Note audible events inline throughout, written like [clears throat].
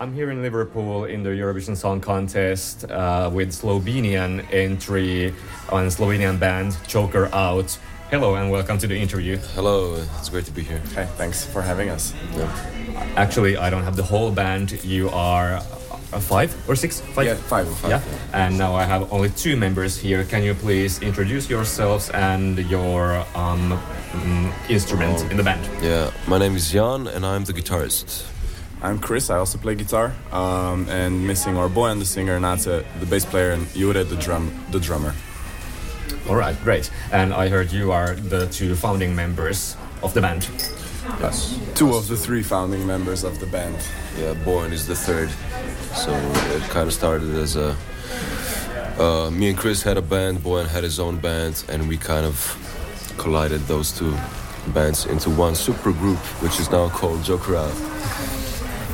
I'm here in Liverpool in the Eurovision Song Contest uh, with Slovenian entry on Slovenian band Joker Out. Hello and welcome to the interview. Hello, it's great to be here. Hey, thanks for having us. Actually, I don't have the whole band. You are uh, five or six? Five? Yeah, five. five yeah. And now I have only two members here. Can you please introduce yourselves and your um, mm, instrument in the band? Yeah, my name is Jan and I'm the guitarist. I'm Chris. I also play guitar. Um, and missing our boy and the singer, Nace, the bass player, and Jure, the drum, the drummer. All right, great. And I heard you are the two founding members of the band. Yes. Two of the three founding members of the band. Yeah, Bojan is the third. So it kind of started as a. Uh, me and Chris had a band, Bojan had his own band, and we kind of collided those two bands into one super group, which is now called Joker Out.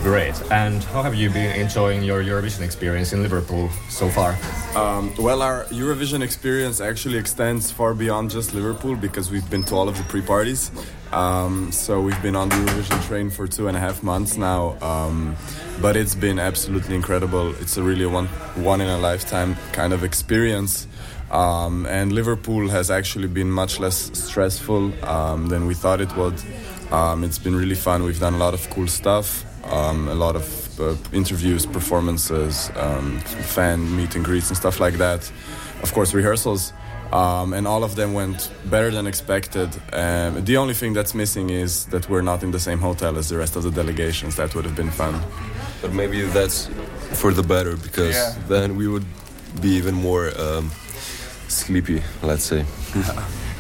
Great. And how have you been enjoying your Eurovision experience in Liverpool so far? Um, well, our Eurovision experience actually extends far beyond just Liverpool because we've been to all of the pre parties. Um, so we've been on the Eurovision train for two and a half months now. Um, but it's been absolutely incredible. It's a really one, one in a lifetime kind of experience. Um, and Liverpool has actually been much less stressful um, than we thought it would. Um, it's been really fun. We've done a lot of cool stuff um, a lot of uh, interviews, performances, um, fan meet and greets, and stuff like that. Of course, rehearsals. Um, and all of them went better than expected. Um, the only thing that's missing is that we're not in the same hotel as the rest of the delegations. That would have been fun. But maybe that's for the better because Yeah. then we would be even more um, sleepy, let's say. [laughs]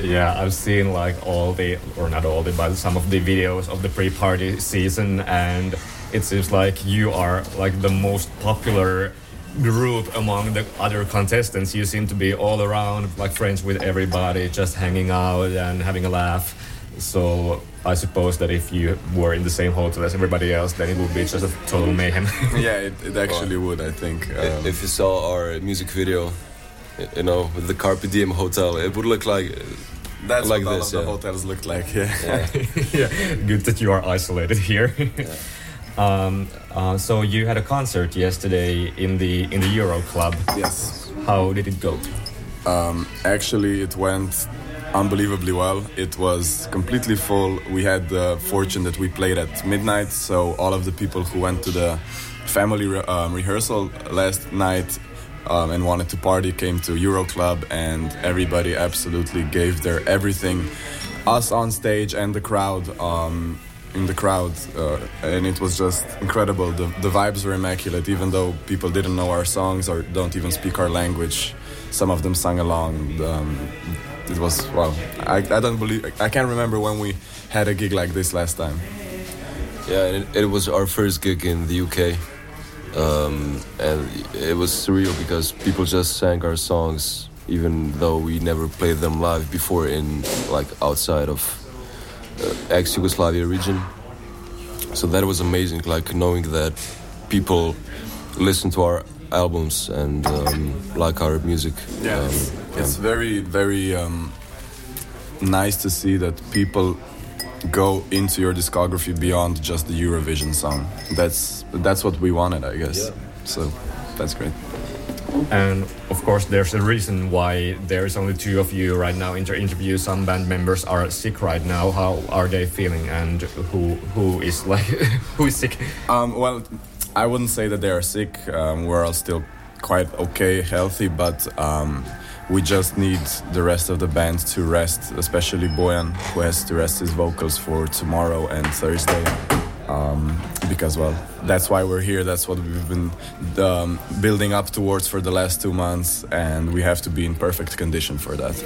Yeah, I've seen like all the, or not all the, but some of the videos of the pre-party season, and it seems like you are like the most popular group among the other contestants. You seem to be all around, like friends with everybody, just hanging out and having a laugh. So I suppose that if you were in the same hotel as everybody else, then it would be just a total mayhem. [laughs] yeah, it, it actually would, I think. Um, if you saw our music video, you know, with the Carpe Diem hotel, it would look like that's like what all this, of the hotels look like, yeah. [laughs] yeah, good that you are isolated here. [laughs] um, uh, so you had a concert yesterday in the in the Euro Club. yes. How did it go? Um, actually, it went unbelievably well. It was completely full. We had the fortune that we played at midnight, so all of the people who went to the family re- um, rehearsal last night um, and wanted to party came to Euro Club, and everybody absolutely gave their everything. Us on stage and the crowd. Um, in the crowd, uh, and it was just incredible. The, the vibes were immaculate, even though people didn't know our songs or don't even speak our language. Some of them sang along. Um, it was wow. I, I don't believe I can't remember when we had a gig like this last time. Yeah, it, it was our first gig in the UK. Um, and it was surreal because people just sang our songs even though we never played them live before in like outside of uh, ex-Yugoslavia region. So that was amazing, like knowing that people listen to our albums and um, like our music. Um, it's very very um, nice to see that people go into your discography beyond just the Eurovision song. That's that's what we wanted, I guess. So that's great. And of course, there's a reason why there's only two of you right now in the interview. Some band members are sick right now. How are they feeling? And who who is [laughs] like who is sick? Um, well, I wouldn't say that they are sick. Um, we're all still quite okay, healthy, but um, we just need the rest of the band to rest, especially Bojan, who has to rest his vocals for tomorrow and Thursday. Um, because, well, that's why we're here. That's what we've been um, building up towards for the last two months, and we have to be in perfect condition for that.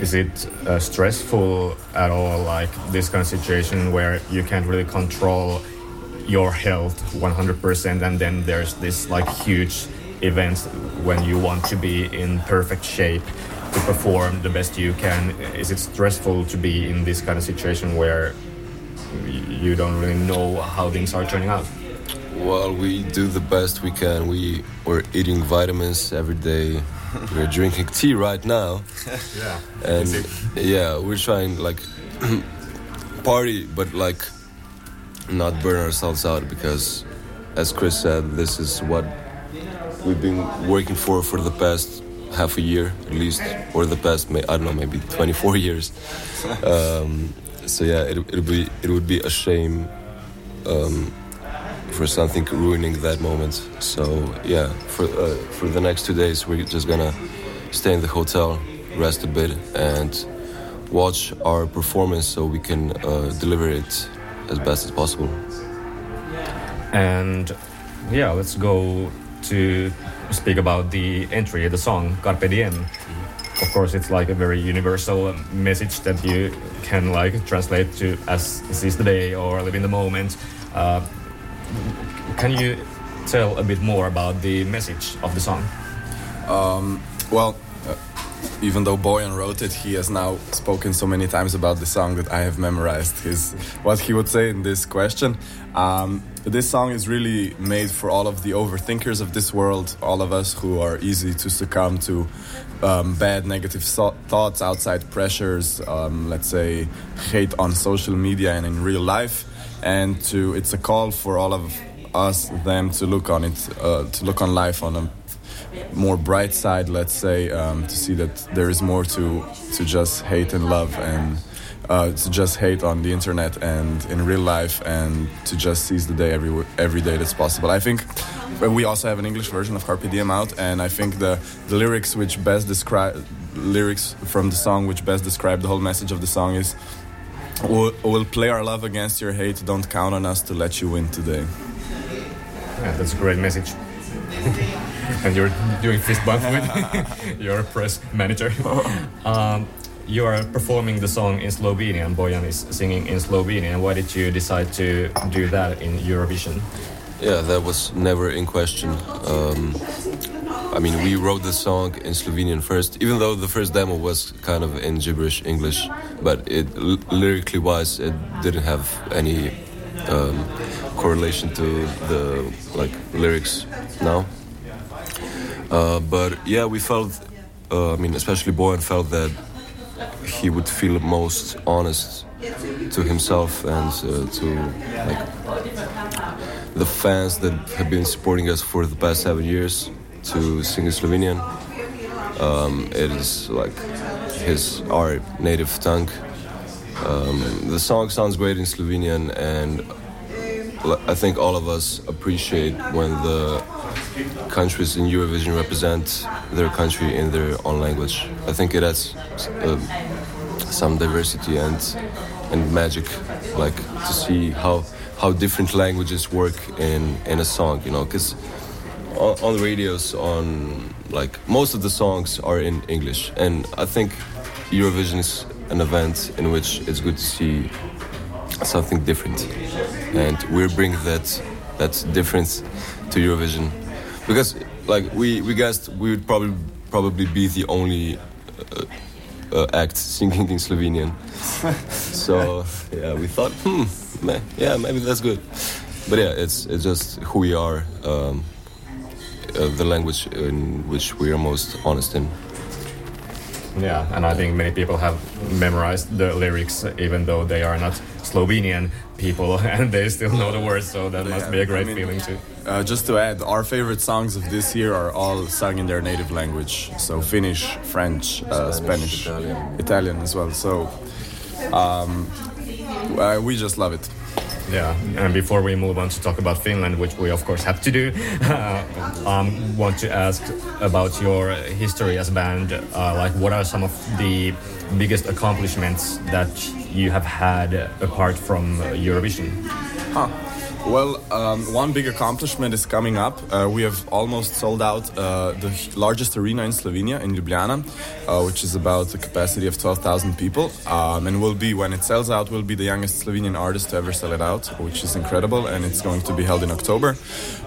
Is it uh, stressful at all, like this kind of situation where you can't really control your health 100%, and then there's this like huge event when you want to be in perfect shape? to perform the best you can. Is it stressful to be in this kind of situation where you don't really know how things are turning out? Well, we do the best we can. We we're eating vitamins every day. We're drinking tea right now. [laughs] Yeah. and yeah we're trying like [clears throat] party but like not burn ourselves out because as chris said this is what we've been working for for the past half a year at least or the past i don't know maybe 24 [laughs] years um, so yeah it, it'll be it would be a shame um, for something ruining that moment so yeah for uh, for the next two days we're just gonna stay in the hotel rest a bit and watch our performance so we can uh, deliver it as best as possible. And yeah, let's go to speak about the entry, the song Carpe Diem. Of course, it's like a very universal message that you can like translate to as seize the day or live in the moment. Uh, can you tell a bit more about the message of the song? Well, uh, even though Bojan wrote it, he has now spoken so many times about the song that I have memorized his what he would say in this question. Um, this song is really made for all of the overthinkers of this world, all of us who are easy to succumb to um, bad, negative so- thoughts, outside pressures, um, let's say hate on social media and in real life, and to it's a call for all of us, them, to look on it, uh, to look on life on a more bright side, let's say, um, to see that there is more to to just hate and love, and uh, to just hate on the internet and in real life, and to just seize the day every every day that's possible. I think we also have an English version of Carpe Diem out, and I think the the lyrics which best describe lyrics from the song which best describe the whole message of the song is. We'll, we'll play our love against your hate. Don't count on us to let you win today. Yeah, that's a great message. [laughs] and you're doing fist bump with [laughs] your press manager. um, you are performing the song in Slovenian. Bojan is singing in Slovenian. Why did you decide to do that in Eurovision? Yeah, that was never in question. Um, I mean, we wrote the song in Slovenian first, even though the first demo was kind of in gibberish English, but it l- lyrically wise, it didn't have any um, correlation to the like lyrics now. Uh, but yeah, we felt, uh, I mean, especially Bojan felt that he would feel most honest to himself and uh, to like the fans that have been supporting us for the past seven years to sing in Slovenian. Um, it is like his our native tongue. Um, the song sounds great in Slovenian, and I think all of us appreciate when the countries in Eurovision represent their country in their own language. I think it adds uh, some diversity and and magic, like to see how how different languages work in in a song. You know, because on, on the radios, on like most of the songs are in English, and I think Eurovision is an event in which it's good to see something different, and we're bringing that that difference to Eurovision because like we we guessed we would probably probably be the only uh, uh, act singing in Slovenian. [laughs] so yeah, we thought, hmm, ma- yeah, maybe that's good. But yeah, it's it's just who we are, um, uh, the language in which we are most honest in. Yeah, and I think many people have memorized the lyrics, even though they are not Slovenian people, [laughs] and they still know the words. So that must be a great I mean, feeling too. Uh, just to add, our favorite songs of this year are all sung in their native language. So Finnish, French, uh, Spanish, Italian. Italian as well. So um, uh, we just love it. Yeah, and before we move on to talk about Finland, which we of course have to do, uh, [laughs] um, want to ask about your history as a band. Uh, like, what are some of the biggest accomplishments that you have had apart from Eurovision? Huh. Well, um, one big accomplishment is coming up. Uh, we have almost sold out uh, the largest arena in Slovenia, in Ljubljana, uh, which is about a capacity of 12,000 people. Um, and will be, when it sells out, will be the youngest Slovenian artist to ever sell it out, which is incredible. And it's going to be held in October.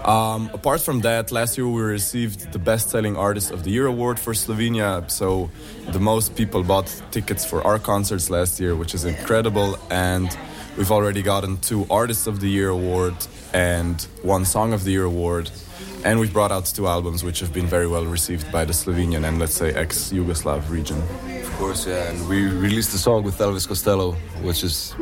Um, apart from that, last year we received the Best Selling Artist of the Year award for Slovenia. So the most people bought tickets for our concerts last year, which is incredible. And We've already gotten two Artists of the Year award and one Song of the Year award. And we've brought out two albums which have been very well received by the Slovenian and let's say ex-Yugoslav region. Of course, yeah. And we released a song with Elvis Costello, which is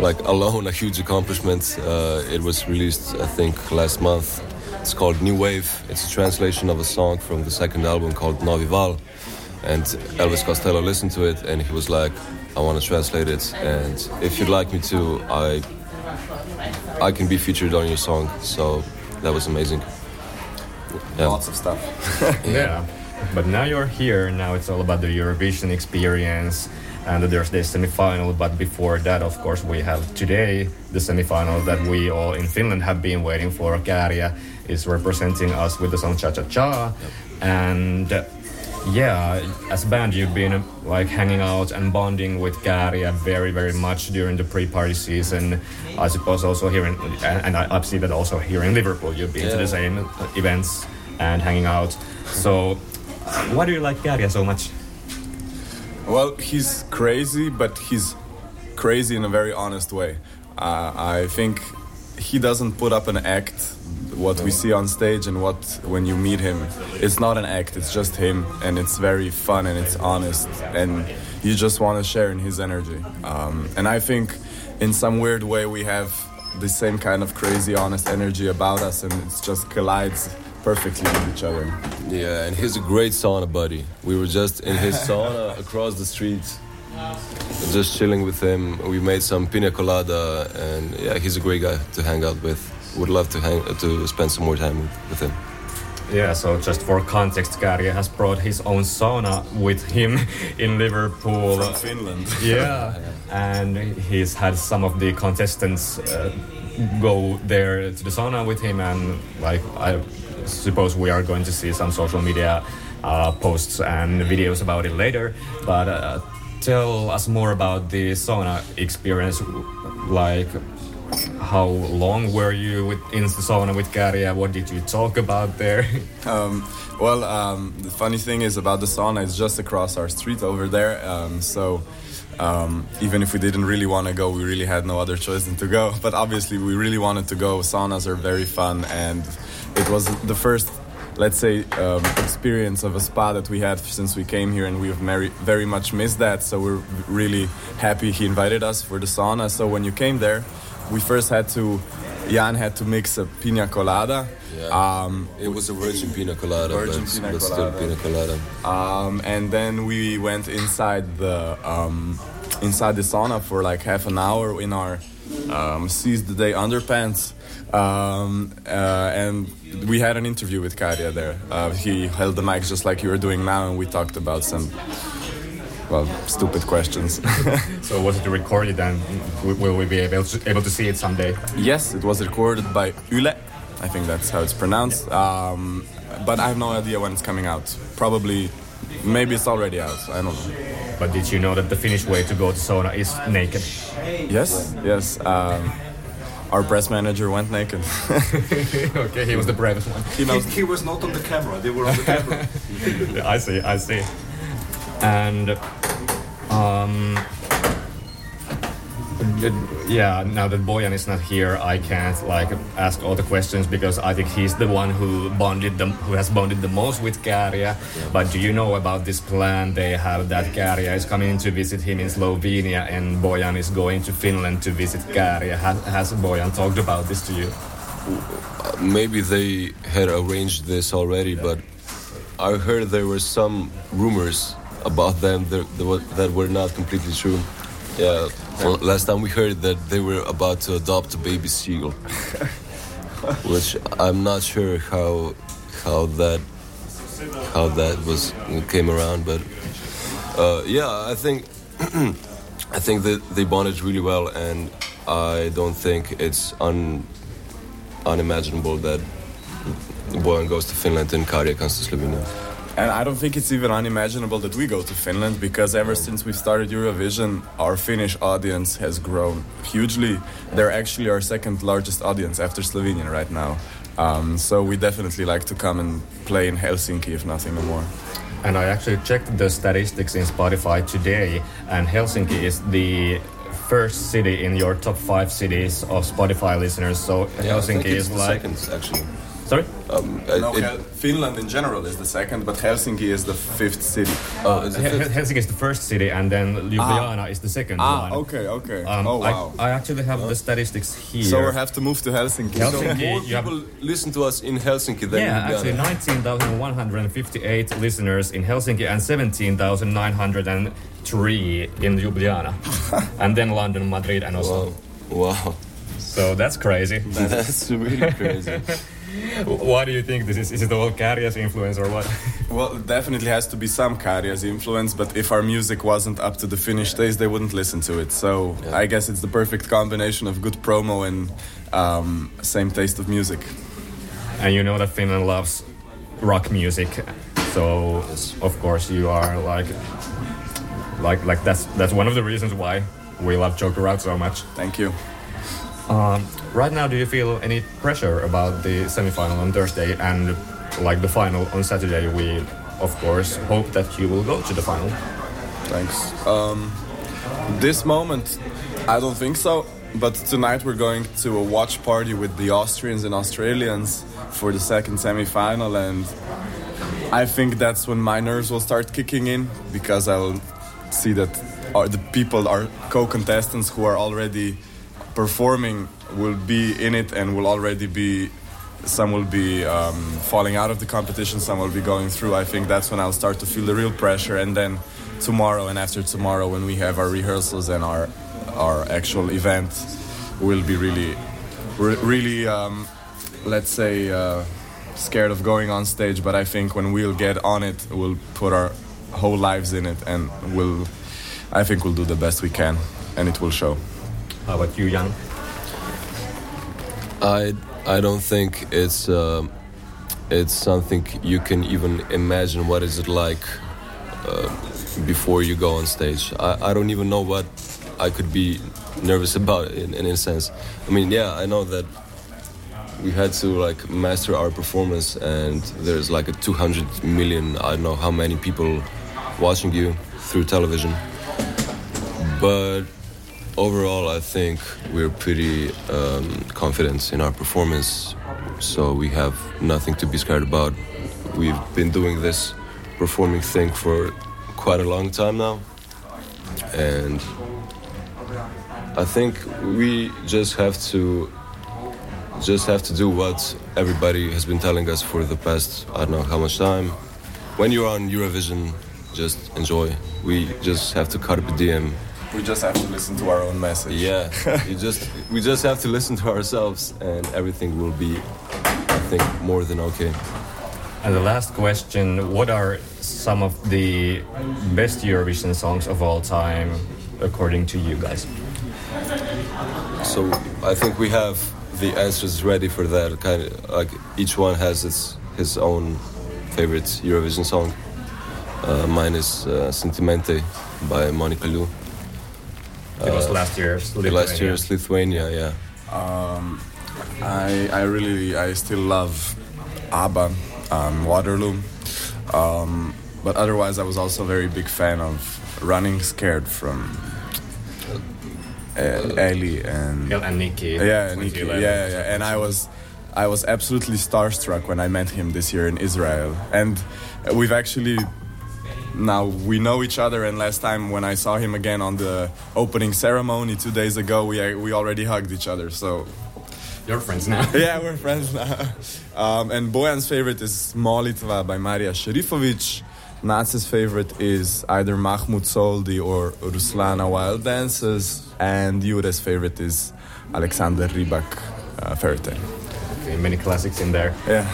like alone a huge accomplishment. Uh, it was released, I think, last month. It's called New Wave. It's a translation of a song from the second album called Novi Val. And Elvis Costello listened to it and he was like, I want to translate it. And if you'd like me to, I I can be featured on your song. So that was amazing. Yeah. Lots of stuff. [laughs] Yeah. But now you're here. Now it's all about the Eurovision experience. And there's the semi-final. But before that, of course, we have today the semi-final that we all in Finland have been waiting for. Käärijä is representing us with the song Cha Cha Cha. And uh, yeah, as a band, you've been like hanging out and bonding with Käärijä very, very much during the pre-party season. I suppose also here in, and, I, I've seen that also here in Liverpool. You've been to the same events and hanging out. So, why do you like Käärijä so much? Well, he's crazy, but he's crazy in a very honest way. Uh, I think he doesn't put up an act. What we see on stage and what when you meet him, it's not an act. It's just him, and it's very fun and it's honest, and you just want to share in his energy. Um, and I think, in some weird way, we have the same kind of crazy, honest energy about us, and it just collides perfectly with each other. Yeah, and he's a great sauna buddy. We were just in his sauna across the street, just chilling with him. We made some pina colada, and yeah, he's a great guy to hang out with. Would love to hang to spend some more time with, with him. Yeah, so just for context, Gary has brought his own sauna with him [laughs] in Liverpool. From Finland. [laughs] Yeah, and he's had some of the contestants uh, go there to the sauna with him, and like I suppose we are going to see some social media uh, posts and videos about it later. But uh, tell us more about the sauna experience, like. How long were you with, in the sauna with Käärijä? What did you talk about there? [laughs] Um, well, um, the funny thing is about the sauna, it's just across our street over there. Um, so um, even if we didn't really want to go, we really had no other choice than to go. [laughs] But obviously, we really wanted to go. Saunas are very fun, and it was the first, let's say, um, experience of a spa that we had since we came here, and we've very, very much missed that. So we're really happy he invited us for the sauna. So when you came there, we first had to. Jan had to mix a pina colada. Yeah. Um, It was a virgin pina colada, Virgin but, pina but still pina colada. Um, and then we went inside the um, inside the sauna for like half an hour in our um, seize the day underpants. Um, uh, and we had an interview with Käärijä there. Uh, he held the mic just like you were doing now, and we talked about some well stupid questions. [laughs] So was it recorded and will we be able to, able to see it someday? yes, it was recorded by Ule. I think that's how it's pronounced. Um, but I have no idea when it's coming out. Probably, maybe it's already out. I don't know. But did you know that the Finnish way to go to sauna is naked? Yes, yes. Um, our press manager went naked. [laughs] okay, he was the bravest one. he knows. He, he was not on the camera. They were on the camera. [laughs] I see, I see. And um, the- yeah, now that Bojan is not here, I can't like ask all the questions because I think he's the one who bonded the who has bonded the most with Käärijä. But do you know about this plan they have that Käärijä is coming to visit him in Slovenia and Bojan is going to Finland to visit Käärijä? Has, has Bojan talked about this to you? Maybe they had arranged this already, but I heard there were some rumors about them that that were not completely true. Yeah, well, last time we heard that they were about to adopt a baby seagull, [laughs] which I'm not sure how how that how that was came around, but uh, yeah, I think [clears throat] I think that they bonded really well, and I don't think it's un, unimaginable that Bojan goes to Finland and Käärijä comes to Slovenia. And I don't think it's even unimaginable that we go to Finland because ever since we started Eurovision, our Finnish audience has grown hugely. They're actually our second largest audience after Slovenia right now. Um, so we definitely like to come and play in Helsinki, if nothing more. And I actually checked the statistics in Spotify today, and Helsinki is the first city in your top five cities of Spotify listeners. So Yeah, I think Helsinki it's is the like. second actually. Sorry? Um, uh, No, it- Finland in general is the second, but Helsinki is the fifth city. oh, is Hel- fifth? Helsinki is the first city, and then Ljubljana is the second Ah, one. okay, okay. Um, oh, wow. I, I actually have the statistics here. so we have to move to Helsinki. Helsinki. So Okay, more you have- people listen to us in Helsinki than yeah, in actually 19,158 listeners in Helsinki and 17,903 in Ljubljana. [laughs] and then London, Madrid, and Oslo. Wow. wow. So that's crazy. That's really crazy. [laughs] Why do you think this is? Is it all Käärijä's influence or what? [laughs] Well, it definitely has to be some Käärijä's influence, but if our music wasn't up to the Finnish taste, they wouldn't listen to it. So I guess it's the perfect combination of good promo and um, same taste of music. and you know that Finland loves rock music, so of course you are like, like, like that's that's one of the reasons why we love Joker Out so much. Thank you. Um, right now, do you feel any pressure about the semifinal on Thursday and like the final on Saturday? We, of course, hope that you will go to the final. Thanks. Um, this moment, I don't think so. But tonight we're going to a watch party with the Austrians and Australians for the second semi-final, and I think that's when my nerves will start kicking in because I'll see that the people, are co-contestants who are already performing, will be in it and will already be. Some will be um, falling out of the competition. Some will be going through. I think that's when I'll start to feel the real pressure, and then tomorrow and after tomorrow, when we have our rehearsals and our our actual event, we'll be really, re- really, um, let's say, uh, scared of going on stage. But I think when we'll get on it, we'll put our whole lives in it, and we'll, I think we'll do the best we can, and it will show. How about you, Jan? I I don't think it's um it's something you can even imagine. What is it like uh, before you go on stage? I, I don't even know what I could be nervous about in, in a sense. I mean, yeah, I know that we had to like master our performance, and there's like a 200 million. I don't know how many people watching you through television, but overall, I think we're pretty um, confident in our performance, so we have nothing to be scared about. We've been doing this performing thing for quite a long time now, and I think we just have to just have to do what everybody has been telling us for the past I don't know how much time. When you're on Eurovision, just enjoy. We just have to carpe diem We just have to listen to our own message. yeah, [laughs] you just we just have to listen to ourselves, and everything will be, I think, more than okay. And the last question: What are some of the best Eurovision songs of all time, according to you guys? So I think we have the answers ready for that. Kind of like each one has its his own favorite Eurovision song. Uh, mine is uh, "Sentimentai" by Monika Liu. It was last year's. Uh, Last year's Lithuania, yeah. Um, I I really I still love ABBA, um, Waterloo, um, but otherwise I was also a very big fan of Running Scared from uh, Ellie and Hell and Nikki. yeah, Nikki, yeah, yeah, and I was, I was absolutely starstruck when I met him this year in Israel, and we've actually now we know each other. And last time when I saw him again on the opening ceremony two days ago, we we already hugged each other. So You're friends now. [laughs] yeah, we're friends now. Um, and bojan's favorite is Molitva by Marija Šerifović. Nace's favorite is either Mahmood Soldi or Ruslana Wild Dances. And Jure's favorite is Alexander Rybak uh, Fairy Tale. Okay, many classics in there. Yeah.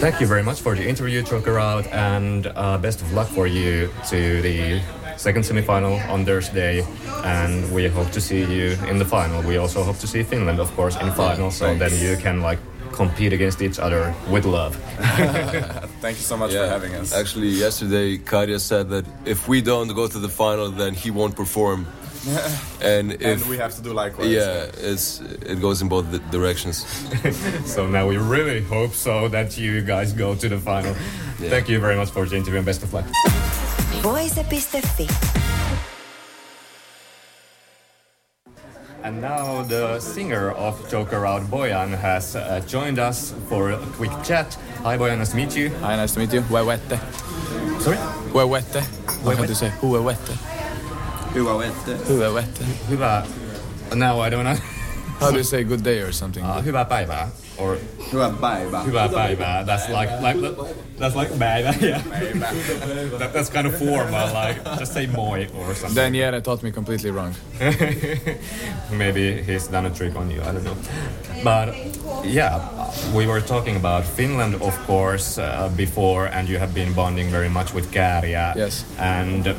Thank you very much for the interview, Joker Out, and uh, best of luck for you to the second semifinal on Thursday, and we hope to see you in the final. We also hope to see Finland, of course, in the final, so then you can like compete against each other with love. [laughs] Thank you so much for having us. Actually, yesterday, Käärijä said that if we don't go to the final, then he won't perform. And if and we have to do likewise. yeah, it's it goes in both the directions. [laughs] so now we really hope so that you guys go to the final. Thank you very much for the interview and best of luck. Voice.fi. And now the singer of Joker Out, Bojan, has uh, joined us for a quick chat. Hi Bojan, nice to meet you. Hi, nice to meet you. Huehuete. Sorry? Huehuete. What can you say? Huehuete. Huawette. Huehuete. Hyvä. Now I don't know. How do you say good day or something? Uh, hyvää päivää. Or Hyvä päivä. hyvää päivää. That's like, like that's like päivä. [laughs] Yeah. that, that's kind of formal. Like just say moi or something. then Jere taught me completely wrong. [laughs] Maybe he's done a trick on you. I don't know. But yeah, we were talking about Finland, of course, uh, before, and you have been bonding very much with Käärijä. Yes. And uh,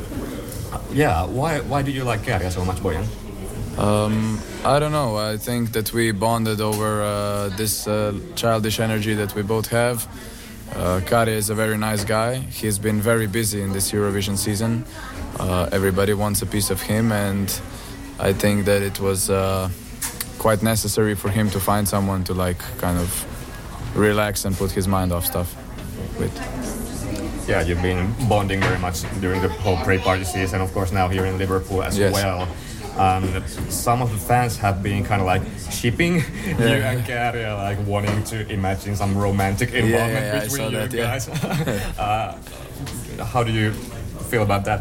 yeah, why why do you like Käärijä so much, Bojan? Um, I don't know. I think that we bonded over uh, this uh, childish energy that we both have. Uh, Käärijä is a very nice guy. He's been very busy in this Eurovision season. Uh, everybody wants a piece of him, and I think that it was uh, quite necessary for him to find someone to like kind of relax and put his mind off stuff with. Yeah, you've been bonding very much during the whole pre-party season, of course, now here in Liverpool as Yes. well. Um, some of the fans have been kind of like shipping you and Käärijä, like wanting to imagine some romantic involvement yeah, I between you that, yeah. guys. [laughs] uh, how do you feel about that?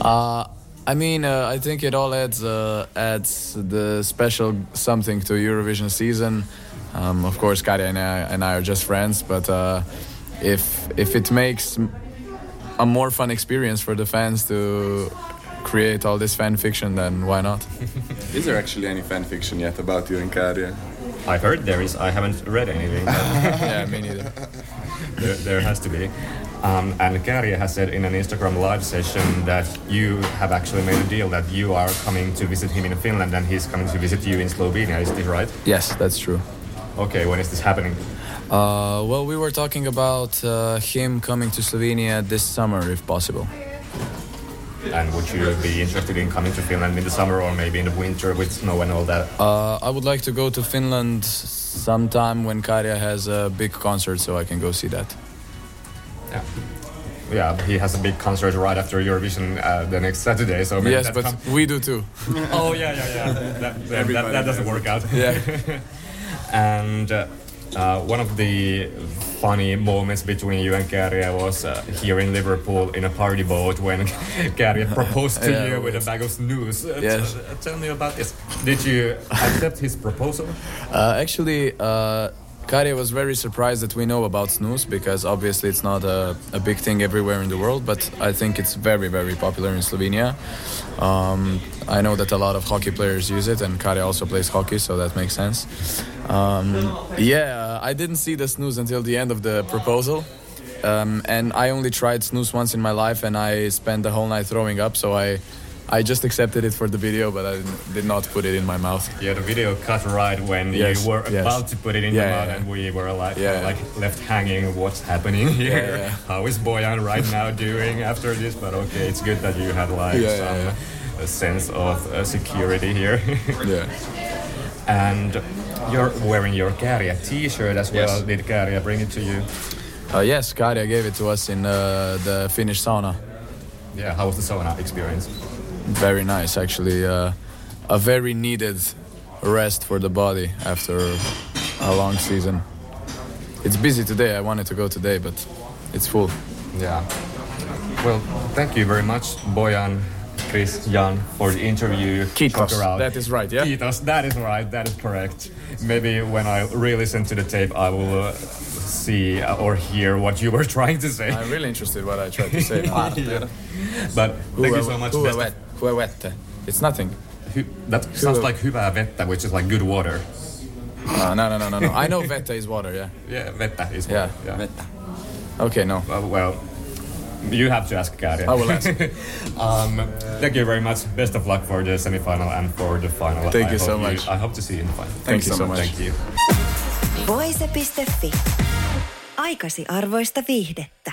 Uh, I mean, uh, I think it all adds uh, adds the special something to Eurovision season. Um, of course, Käärijä and I, and I are just friends, but uh, if if it makes a more fun experience for the fans to create all this fan fiction, then why not? [laughs] Is there actually any fan fiction yet about you and Käärijä? I heard there is. I haven't read anything. [laughs] yeah, me neither. [laughs] there, there has to be. Um, and Käärijä has said in an Instagram live session that you have actually made a deal that you are coming to visit him in Finland and he's coming to visit you in Slovenia. Is this right? Yes, that's true. Okay, when is this happening? Uh, well, we were talking about uh, him coming to Slovenia this summer, if possible. And would you be interested in coming to Finland in the summer or maybe in the winter with snow and all that? Uh, I would like to go to Finland sometime when Käärijä has a big concert, so I can go see that. Yeah. Yeah, he has a big concert right after Eurovision uh, the next Saturday, so maybe yes, but com- we do too. [laughs] oh yeah, yeah, yeah. That, that, that, Everybody that doesn't work out. Yeah. [laughs] and uh, uh, one of the funny moments between you and Käärijä was uh, here in Liverpool in a party boat when [laughs] Käärijä proposed to [laughs] Yeah, you with a bag of snus. Uh, Yes. uh, tell me about this. Did you accept his proposal? Uh, actually, Käärijä was very surprised that we know about snus because obviously it's not a, a big thing everywhere in the world, but I think it's very, very popular in Slovenia. Um, I know that a lot of hockey players use it, and Käärijä also plays hockey, so that makes sense. Um, yeah, I didn't see the snus until the end of the proposal. Um, and I only tried snus once in my life, and I spent the whole night throwing up. So I, I just accepted it for the video, but I did not put it in my mouth. Yeah, the video cut right when Yes, you were yes. about to put it in Yeah, your mouth, yeah. and we were like, Yeah, like left hanging. What's happening here? How is Bojan right now doing after this? But okay, it's good that you had like some uh sense of uh, security here. [laughs] Yeah. and you're wearing your Käärijä T-shirt as well. Yes. Did Käärijä bring it to you? Uh, yes, Käärijä gave it to us in uh, the Finnish sauna. Yeah. How was the sauna experience? Very nice, actually. Uh, a very needed rest for the body after a long season. It's busy today. I wanted to go today, but it's full. Yeah. Well, thank you very much, Bojan, Chris, Jan, for the interview. Kiitos. That is right, yeah? Kiitos. That is right. That is correct. Maybe when I re-listen to the tape, I will uh, see or hear what you were [laughs] trying to say. I'm really interested what I tried to say. [laughs] But thank you so much. Huevette. It's nothing. Hy- that sounds like hyvää vettä, which is like good water. Uh, no, no, no, no, no. I know Vette is water, yeah. [laughs] Yeah, vettä is Yeah. water. Vettä. Okay, no. Uh, well, You have to ask Kari. I will ask. [laughs] um, thank you very much. Best of luck for the semifinal and for the final. Thank I you so much. I hope to see you in the final. Thank you so much. Thank you. Voise.fi. Aikasi arvoista viihdettä.